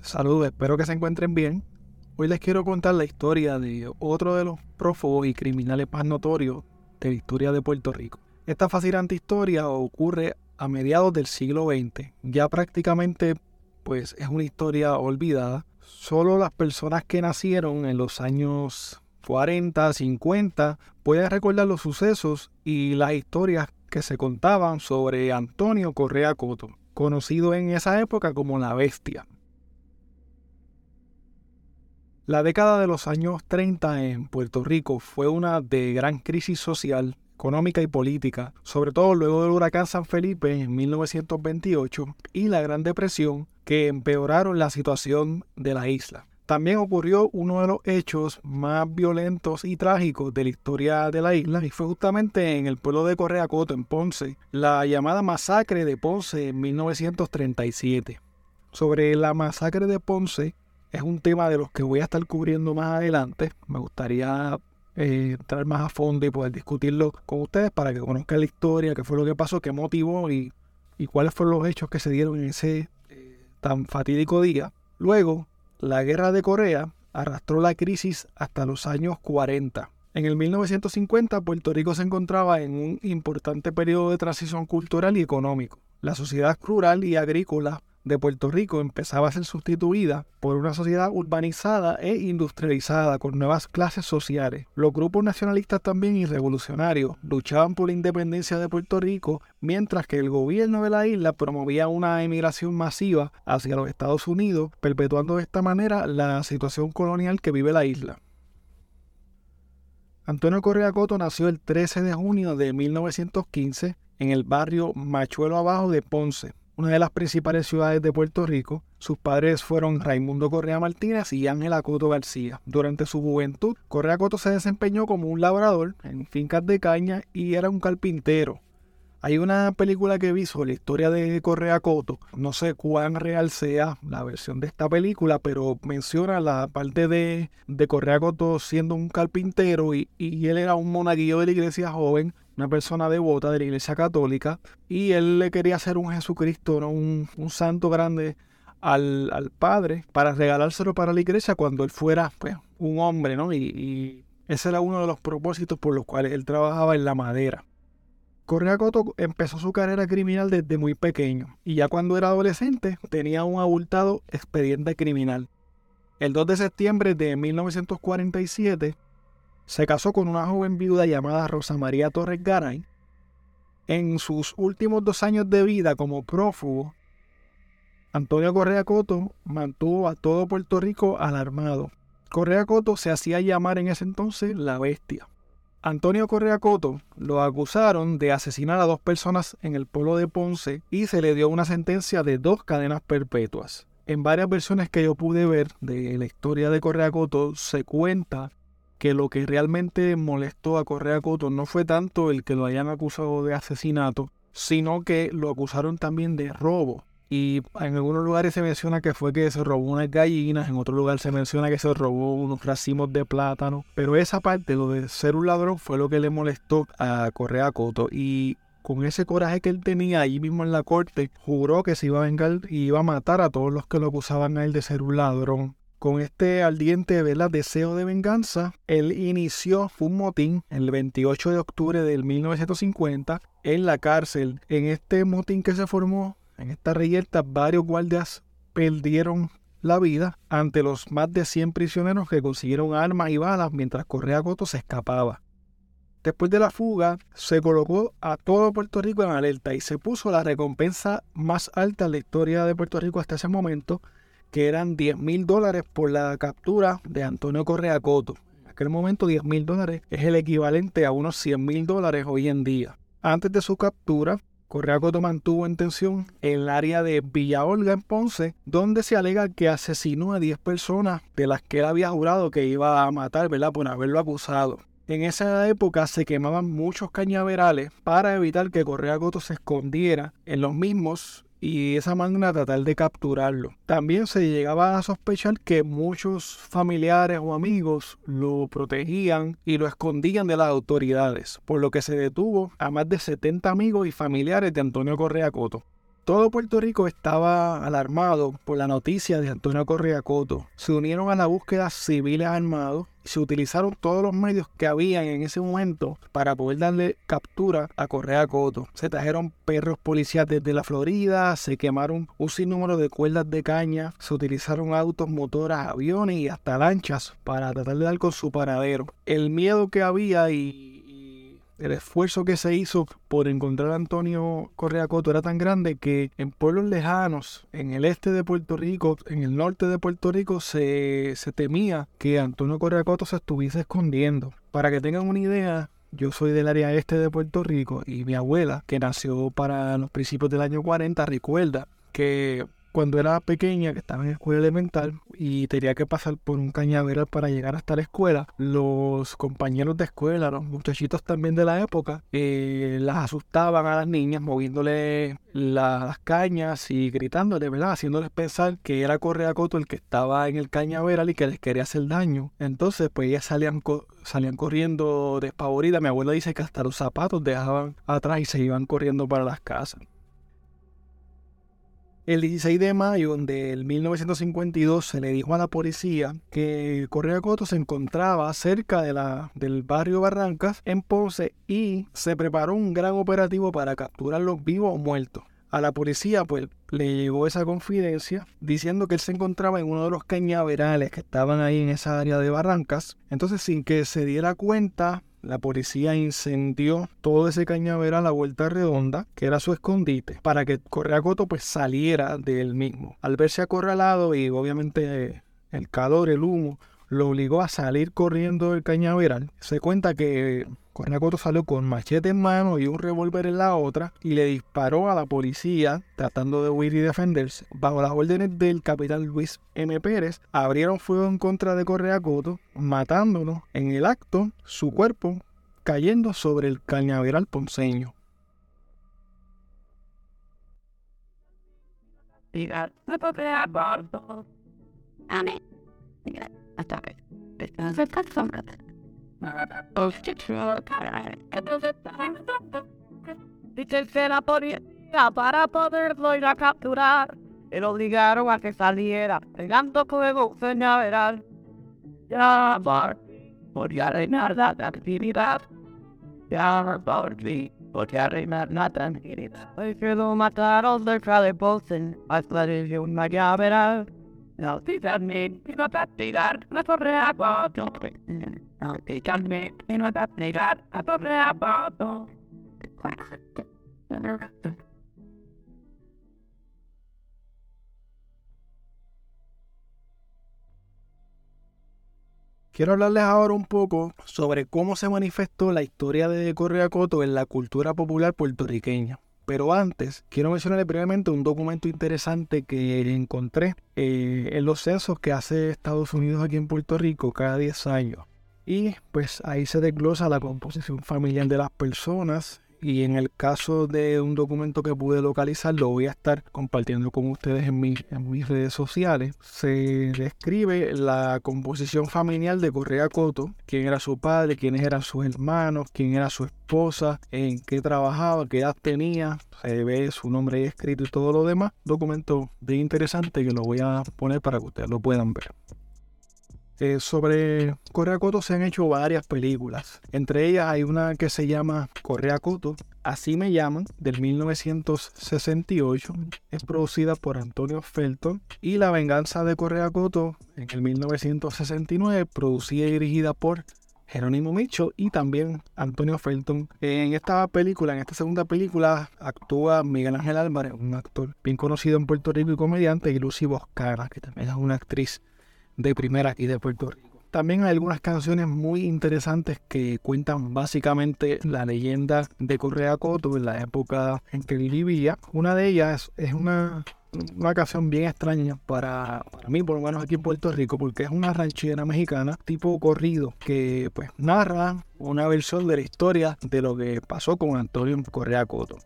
Saludos, espero que se encuentren bien. Hoy les quiero contar la historia de otro de los prófugos y criminales más notorios de la historia de Puerto Rico. Esta fascinante historia ocurre a mediados del siglo XX. Ya prácticamente pues es una historia olvidada. Solo las personas que nacieron en los años 40, 50 pueden recordar los sucesos y las historias que se contaban sobre Antonio Correa Coto, conocido en esa época como la bestia. La década de los años 30 en Puerto Rico fue una de gran crisis social, económica y política, sobre todo luego del huracán San Felipe en 1928 y la Gran Depresión que empeoraron la situación de la isla. También ocurrió uno de los hechos más violentos y trágicos de la historia de la isla y fue justamente en el pueblo de Correa Coto, en Ponce, la llamada masacre de Ponce en 1937. Sobre la masacre de Ponce, es un tema de los que voy a estar cubriendo más adelante. Me gustaría eh, entrar más a fondo y poder discutirlo con ustedes para que conozcan la historia, qué fue lo que pasó, qué motivó y, cuáles fueron los hechos que se dieron en ese eh, tan fatídico día. Luego, la guerra de Corea arrastró la crisis hasta los años 40. En el 1950, Puerto Rico se encontraba en un importante periodo de transición cultural y económico. La sociedad rural y agrícola de Puerto Rico empezaba a ser sustituida por una sociedad urbanizada e industrializada con nuevas clases sociales. Los grupos nacionalistas también y revolucionarios luchaban por la independencia de Puerto Rico, mientras que el gobierno de la isla promovía una emigración masiva hacia los Estados Unidos, perpetuando de esta manera la situación colonial que vive la isla. Antonio Correa Coto nació el 13 de junio de 1915 en el barrio Machuelo Abajo de Ponce, una de las principales ciudades de Puerto Rico. Sus padres fueron Raimundo Correa Martínez y Ángela Coto García. Durante su juventud, Correa Coto se desempeñó como un labrador en fincas de caña y era un carpintero. Hay una película que vi sobre la historia de Correa Coto. No sé cuán real sea la versión de esta película, pero menciona la parte de, de Correa Coto siendo un carpintero y, y él era un monaguillo de la iglesia joven una persona devota de la Iglesia Católica, y él le quería hacer un Jesucristo, ¿no? un, santo grande al, Padre para regalárselo para la iglesia cuando él fuera pues, un hombre, ¿no? Y, ese era uno de los propósitos por los cuales él trabajaba en la madera. Correa Coto empezó su carrera criminal desde muy pequeño y ya cuando era adolescente tenía un abultado expediente criminal. El 2 de septiembre de 1947 se casó con una joven viuda llamada Rosa María Torres Garay. En sus últimos dos años de vida como prófugo, Antonio Correa Coto mantuvo a todo Puerto Rico alarmado. Correa Coto se hacía llamar en ese entonces la bestia. Antonio Correa Coto lo acusaron de asesinar a dos personas en el pueblo de Ponce y se le dio una sentencia de dos cadenas perpetuas. En varias versiones que yo pude ver de la historia de Correa Coto se cuenta que lo que realmente molestó a Correa Coto no fue tanto el que lo hayan acusado de asesinato, sino que lo acusaron también de robo. Y en algunos lugares se menciona que fue que se robó unas gallinas, en otro lugar se menciona que se robó unos racimos de plátano. Pero esa parte, lo de ser un ladrón, fue lo que le molestó a Correa Coto. Y con ese coraje que él tenía ahí mismo en la corte, juró que se iba a vengar y iba a matar a todos los que lo acusaban a él de ser un ladrón. Con este ardiente deseo de venganza, él inició un motín el 28 de octubre del 1950 en la cárcel. En este motín que se formó, en esta reyerta, varios guardias perdieron la vida ante los más de 100 prisioneros que consiguieron armas y balas mientras Correa Coto se escapaba. Después de la fuga, se colocó a todo Puerto Rico en alerta y se puso la recompensa más alta en la historia de Puerto Rico hasta ese momento, que eran 10 mil dólares por la captura de Antonio Correa Coto. En aquel momento 10 mil dólares es el equivalente a unos 100 mil dólares hoy en día. Antes de su captura, Correa Coto mantuvo en tensión el área de Villa Olga en Ponce, donde se alega que asesinó a 10 personas de las que él había jurado que iba a matar, ¿verdad? Por haberlo acusado. En esa época se quemaban muchos cañaverales para evitar que Correa Coto se escondiera en los mismos y esa manera tratar de capturarlo. También se llegaba a sospechar que muchos familiares o amigos lo protegían y lo escondían de las autoridades, por lo que se detuvo a más de 70 amigos y familiares de Antonio Correa Coto. Todo Puerto Rico estaba alarmado por la noticia de Antonio Correa Coto. Se unieron a la búsqueda civiles armados y se utilizaron todos los medios que habían en ese momento para poder darle captura a Correa Coto. Se trajeron perros policías desde la Florida, se quemaron un sinnúmero de cuerdas de caña, se utilizaron autos, motoras, aviones y hasta lanchas para tratar de dar con su paradero. El miedo que había y el esfuerzo que se hizo por encontrar a Antonio Correa Coto era tan grande que en pueblos lejanos, en el este de Puerto Rico, en el norte de Puerto Rico, se, se temía que Antonio Correa Coto se estuviese escondiendo. Para que tengan una idea, yo soy del área este de Puerto Rico y mi abuela, que nació para los principios del año 40, recuerda que cuando era pequeña, que estaba en escuela elemental y tenía que pasar por un cañaveral para llegar hasta la escuela, los compañeros de escuela, los muchachitos también de la época, eh, las asustaban a las niñas moviéndole las cañas y gritándole, ¿verdad? Haciéndoles pensar que era Correa Coto el que estaba en el cañaveral y que les quería hacer daño. Entonces, pues ellas salían, salían corriendo despavoridas. Mi abuela dice que hasta los zapatos dejaban atrás y se iban corriendo para las casas. El 16 de mayo del 1952 se le dijo a la policía que Correa Coto se encontraba cerca de la, del barrio Barrancas en Ponce y se preparó un gran operativo para capturarlos vivos o muertos. A la policía pues le llegó esa confidencia diciendo que él se encontraba en uno de los cañaverales que estaban ahí en esa área de Barrancas. Entonces sin que se diera cuenta la policía incendió todo ese cañaveral a la vuelta redonda, que era su escondite, para que Correa Coto pues saliera del mismo. Al verse acorralado y obviamente el calor, el humo, lo obligó a salir corriendo del cañaveral. Se cuenta que Cornacoto salió con machete en mano y un revólver en la otra y le disparó a la policía tratando de huir y defenderse. Bajo las órdenes del capitán Luis M. Pérez, abrieron fuego en contra de Correacoto, matándolo en el acto, su cuerpo cayendo sobre el cañaveral ponceño. Dice que la policía para poderlo ir a capturar. El obligaron a que saliera, pegando fuego señaveral. Ya podía reinar la actividad. Ya podía reinar la tranquilidad. Hoy que lo mataron cerca de Boston, hasta de una llaveral. No, díganme, me va a tirar la torre agua. No, me va a torre agua. Quiero hablarles ahora un poco sobre cómo se manifestó la historia de Correa Coto en la cultura popular puertorriqueña. Pero antes, quiero mencionarle brevemente un documento interesante que encontré eh, en los censos que hace Estados Unidos aquí en Puerto Rico cada 10 años. Y pues ahí se desglosa la composición familiar de las personas, y en el caso de un documento que pude localizar lo voy a estar compartiendo con ustedes en, en mis redes sociales. Se describe la composición familiar de Correa Coto, quién era su padre, quiénes eran sus hermanos, quién era su esposa, en qué trabajaba, qué edad tenía, se ve su nombre ahí escrito y todo lo demás. Documento bien interesante que lo voy a poner para que ustedes lo puedan ver. Eh, sobre Correa Coto se han hecho varias películas. Entre ellas hay una que se llama Correa Coto, Así me llaman, del 1968. Es producida por Antonio Felton. Y La venganza de Correa Coto, en el 1969, producida y dirigida por Jerónimo Micho y también Antonio Felton. En esta película, en esta segunda película, actúa Miguel Ángel Álvarez, un actor bien conocido en Puerto Rico y comediante, y Lucy Boscara, que también es una actriz de primera aquí de Puerto Rico. También hay algunas canciones muy interesantes que cuentan básicamente la leyenda de Correa Coto en la época en que vivía. Una de ellas es una, una canción bien extraña para, para, mí, por lo menos aquí en Puerto Rico, porque es una ranchera mexicana tipo corrido que pues narra una versión de la historia de lo que pasó con Antonio Correa Coto.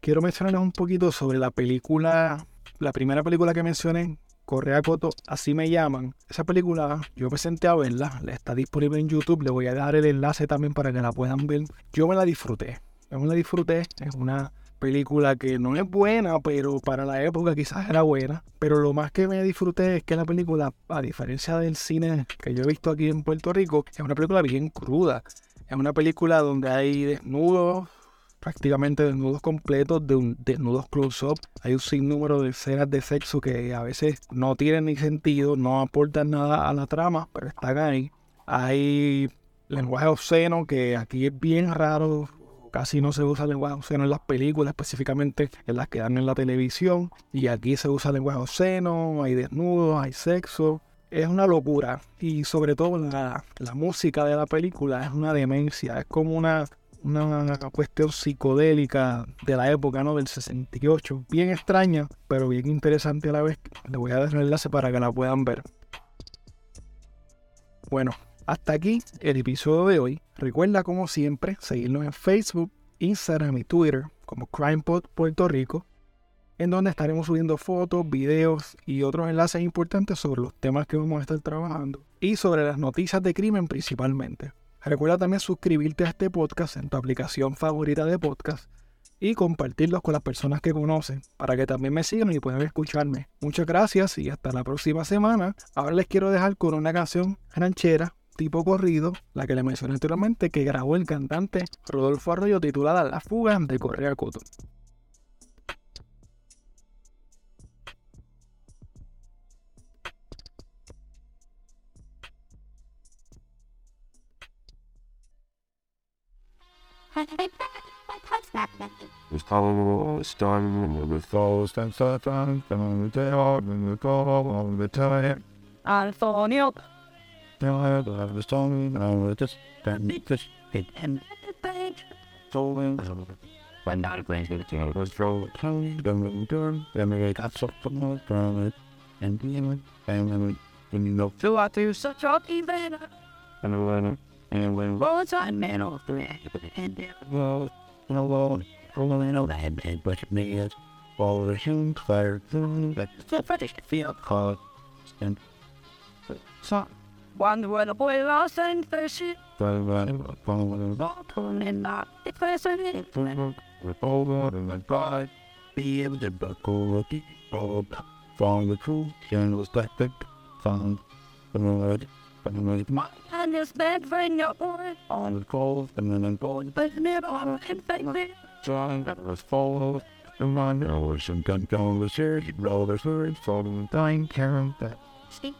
quiero mencionarles un poquito sobre la película, la primera película que mencioné, Correa Coto, así me llaman. Esa película yo me senté a verla, está disponible en YouTube, le voy a dejar el enlace también para que la puedan ver. Yo me la disfruté, yo me la disfruté, es una película que no es buena, pero para la época quizás era buena. Pero lo más que me disfruté es que la película, a diferencia del cine que yo he visto aquí en Puerto Rico, es una película bien cruda. Es una película donde hay desnudos, prácticamente desnudos completos, de un, desnudos close-up. Hay un sinnúmero de escenas de sexo que a veces no tienen ni sentido, no aportan nada a la trama, pero están ahí. Hay lenguaje obsceno que aquí es bien raro. Casi no se usa lenguaje obsceno en las películas, específicamente en las que dan en la televisión. Y aquí se usa lenguaje obsceno, hay desnudos, hay sexo. Es una locura. Y sobre todo la, la música de la película es una demencia. Es como una una cuestión psicodélica de la época, ¿no? Del 68. Bien extraña, pero bien interesante a la vez. Le voy a dar el enlace para que la puedan ver. Bueno, hasta aquí el episodio de hoy. Recuerda, como siempre, seguirnos en Facebook, Instagram y Twitter como CrimePod Puerto Rico, en donde estaremos subiendo fotos, videos y otros enlaces importantes sobre los temas que vamos a estar trabajando y sobre las noticias de crimen principalmente. Recuerda también suscribirte a este podcast en tu aplicación favorita de podcast y compartirlos con las personas que conocen para que también me sigan y puedan escucharme. Muchas gracias y hasta la próxima semana. Ahora les quiero dejar con una canción ranchera tipo corrido, la que les mencioné anteriormente, que grabó el cantante Rodolfo Arroyo titulada La fuga de Correa Coto. It's almost time with the and such and the day off and the call on the time. And for Neil. Tired of the song and the distant fish pit and the page. So in when that brings me to the throat, and the turn, and we got so far from it. And we went and we went. You know, fill out to such an event. And we went and when All time man off the and well alone rolling on that bed but it is all the human fire that the British feel. called and so One when a boy lost and the shit. but uh, but following Not in that. The person in with over and my pride be able to buckle the all from the truth and was like the found the uh, from the uh, mind in this bed right now, boy. On the cold, and then I'm going to bed on infected. John, that was followed. The man, there was some gun down the stairs, rollers were in following dying Karen. That see.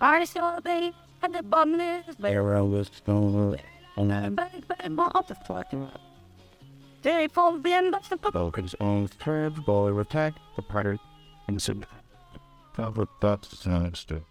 I saw me and the bum is there. I was stolen, and I'm back, back, off the fucking. They fall in, but the Falcons own third bowler attack, the pirate, and some. That was that's the